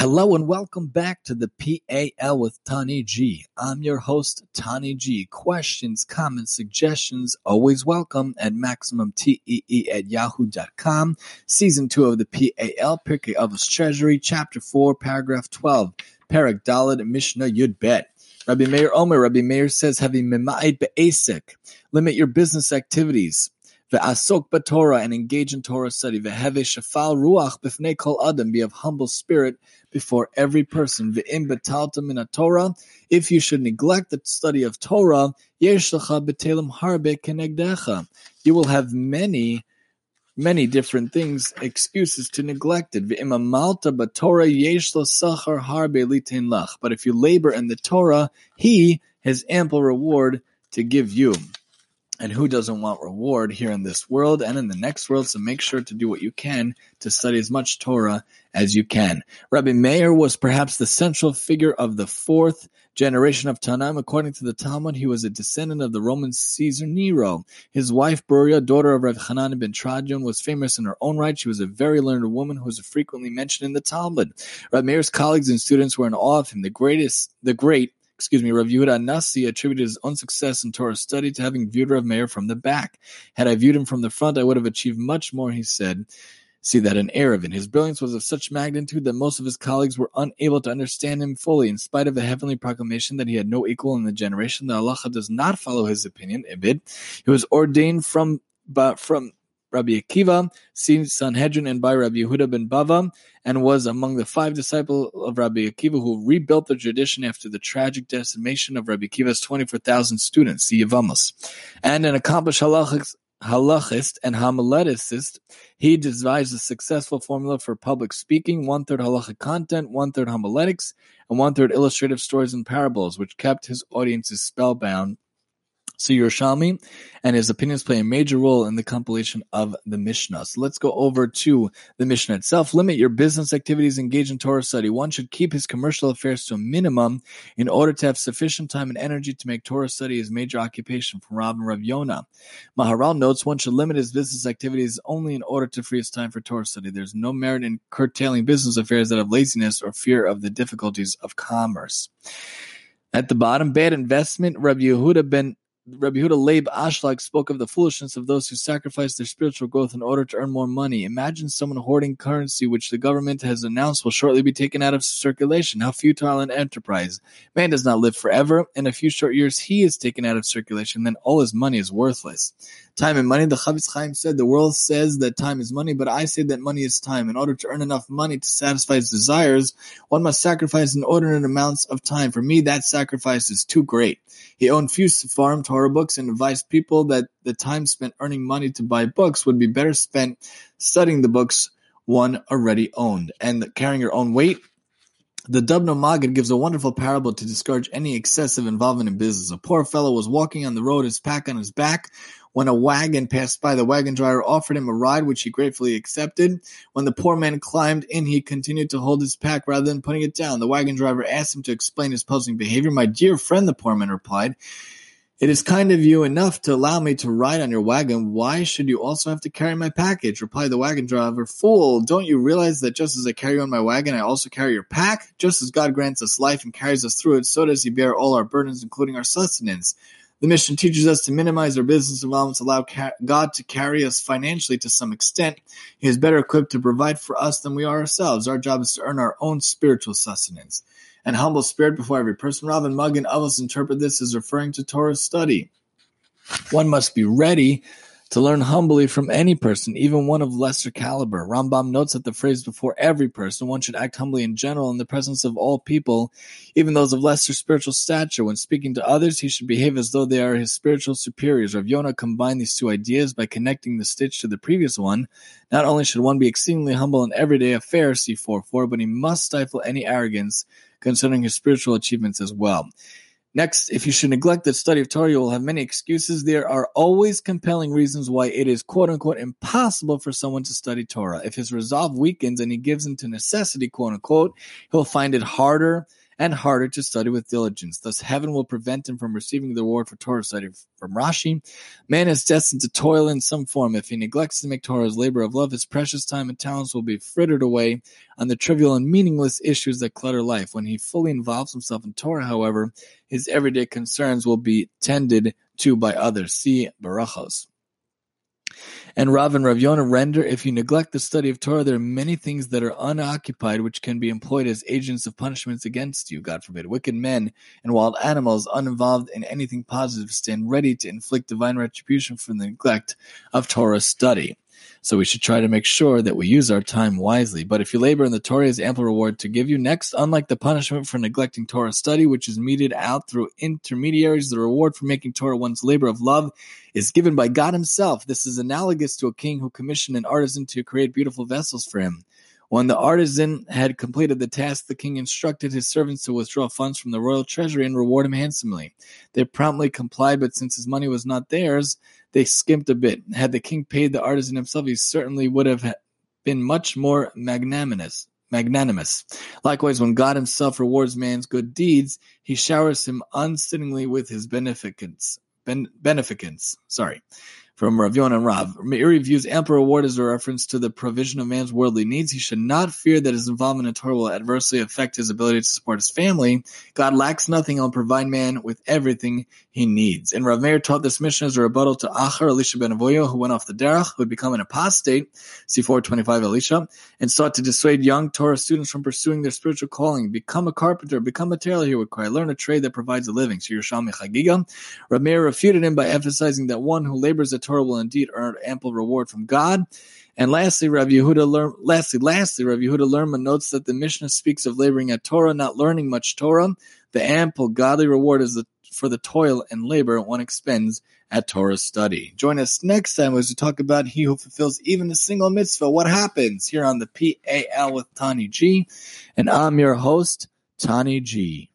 Hello and welcome back to the PAL with Tani G. I'm your host, Tani G. Questions, comments, suggestions, always welcome at MaximumTEE at yahoo.com. Season 2 of the PAL, Pirkei Avos Treasury, Chapter 4, Paragraph 12, Parak Dalad, Mishnah Yud Bet. Rabbi Meir Omer, Rabbi Meir says, having mema'id be'asik, limit your business activities. Ve'asok b'Torah and engage in Torah study. Ve'heve shafal ruach b'fnei kol adam, be of humble spirit before every person. Ve'im betalta min Torah, if you should neglect the study of Torah, yesh lecha b'telem harbe kenegdecha. You will have many many different things, excuses to neglect it. But if you labor in the Torah, He has ample reward to give you. And who doesn't want reward here in this world and in the next world? So make sure to do what you can to study as much Torah as you can. Rabbi Meir was perhaps the central figure of the fourth generation of Tanaim. According to the Talmud, he was a descendant of the Roman Caesar Nero. His wife, Beruria, daughter of Rav Hanan ben Teradyon, was famous in her own right. She was a very learned woman who was frequently mentioned in the Talmud. Rabbi Meir's colleagues and students were in awe of him. The greatest, the great excuse me, Rav Nasi attributed his own success in Torah study to having viewed Rav Meir from the back. Had I viewed him from the front, I would have achieved much more, he said. See that in Eruvin. His brilliance was of such magnitude that most of his colleagues were unable to understand him fully, in spite of the heavenly proclamation that he had no equal in the generation. The halacha does not follow his opinion, Ibid. He was ordained from but from Rabbi Akiva, seen Sanhedrin and by Rabbi Yehuda ben Bava, and was among the five disciples of Rabbi Akiva who rebuilt the tradition after the tragic decimation of Rabbi Akiva's 24,000 students, the Yavamos. And an accomplished halachist, and homileticist, he devised a successful formula for public speaking, one-third halachic content, one-third homiletics, and one-third illustrative stories and parables, which kept his audiences spellbound Yerushalmi and his opinions play a major role in the compilation of the Mishnah. So let's go over to the Mishnah itself. Limit your business activities, engage in Torah study. One should keep his commercial affairs to a minimum in order to have sufficient time and energy to make Torah study his major occupation from Rav and Rav Yonah. Maharal notes one should limit his business activities only in order to free his time for Torah study. There's no merit in curtailing business affairs out of laziness or fear of the difficulties of commerce. At the bottom, bad investment. Rabbi Yehuda ben Rabbi Huda Leib Ashlag spoke of the foolishness of those who sacrifice their spiritual growth in order to earn more money. Imagine someone hoarding currency which the government has announced will shortly be taken out of circulation. How futile an enterprise. Man does not live forever. In a few short years, he is taken out of circulation, then all his money is worthless. Time and money, the Chafetz Chaim said, the world says that time is money, but I say that money is time. In order to earn enough money to satisfy his desires, one must sacrifice inordinate amounts of time. For me, that sacrifice is too great. He owned few Sefarim Torah books and advised people that the time spent earning money to buy books would be better spent studying the books one already owned. And carrying your own weight, the Dubno Maggid gives a wonderful parable to discourage any excessive involvement in business. A poor fellow was walking on the road, his pack on his back, when a wagon passed by. The wagon driver offered him a ride, which he gratefully accepted. When the poor man climbed in, he continued to hold his pack rather than putting it down. The wagon driver asked him to explain his puzzling behavior. My dear friend, the poor man replied, it is kind of you enough to allow me to ride on your wagon. Why should you also have to carry my package? Replied the wagon driver. Fool, don't you realize that just as I carry you on my wagon, I also carry your pack? Just as God grants us life and carries us through it, so does he bear all our burdens, including our sustenance. The Mishnah teaches us to minimize our business involvements, allow ca- God to carry us financially to some extent. He is better equipped to provide for us than we are ourselves. Our job is to earn our own spiritual sustenance and humble spirit before every person. Rav and Magen others interpret this as referring to Torah study. One must be ready to learn humbly from any person, even one of lesser caliber. Rambam notes that the phrase before every person, one should act humbly in general in the presence of all people, even those of lesser spiritual stature. When speaking to others, he should behave as though they are his spiritual superiors. Rav Yonah combined these two ideas by connecting the stitch to the previous one. Not only should one be exceedingly humble in everyday affairs, see 4.4, but he must stifle any arrogance concerning his spiritual achievements as well. Next, if you should neglect the study of Torah, you will have many excuses. There are always compelling reasons why it is quote unquote impossible for someone to study Torah. If his resolve weakens and he gives in to necessity, quote unquote, he'll find it harder and harder to study with diligence. Thus, heaven will prevent him from receiving the reward for Torah study. From Rashi, man is destined to toil in some form. If he neglects to make Torah his labor of love, his precious time and talents will be frittered away on the trivial and meaningless issues that clutter life. When he fully involves himself in Torah, however, his everyday concerns will be tended to by others. See Barachos. And Rav and Rav Yonah render, if you neglect the study of Torah, there are many things that are unoccupied which can be employed as agents of punishments against you, God forbid. Wicked men and wild animals, uninvolved in anything positive, stand ready to inflict divine retribution for the neglect of Torah study. So we should try to make sure that we use our time wisely. But if you labor in the Torah, has ample reward to give you. Next, unlike the punishment for neglecting Torah study, which is meted out through intermediaries, the reward for making Torah one's labor of love is given by God Himself. This is analogous to a king who commissioned an artisan to create beautiful vessels for him. When the artisan had completed the task, the king instructed his servants to withdraw funds from the royal treasury and reward him handsomely. They promptly complied, but since his money was not theirs, they skimped a bit. Had the king paid the artisan himself, he certainly would have been much more magnanimous. Magnanimous. Likewise, when God Himself rewards man's good deeds, He showers him unceasingly with His beneficence. Ben, beneficence. Sorry from Rav Yonah and Rav. Meiri views ample reward as a reference to the provision of man's worldly needs. He should not fear that his involvement in Torah will adversely affect his ability to support his family. God lacks nothing and will provide man with everything he needs. And Rav Meir taught this Mishnah as a rebuttal to Acher Elisha ben Avuyah, who went off the derech, who had become an apostate, see 425 Elisha, and sought to dissuade young Torah students from pursuing their spiritual calling. Become a carpenter, become a tailor, he would cry. Learn a trade that provides a living. So Yerushalmi Chagiga. Rav Meir refuted him by emphasizing that one who labors at Torah will indeed earn ample reward from God. And lastly, Rav Yehuda learn, lastly, lastly, Rav Yehuda Lerman notes that the Mishnah speaks of laboring at Torah, not learning much Torah. The ample godly reward is the, for the toil and labor one expends at Torah study. Join us next time as we talk about he who fulfills even a single mitzvah. What happens here on the PAL with Tani G? And I'm your host, Tani G.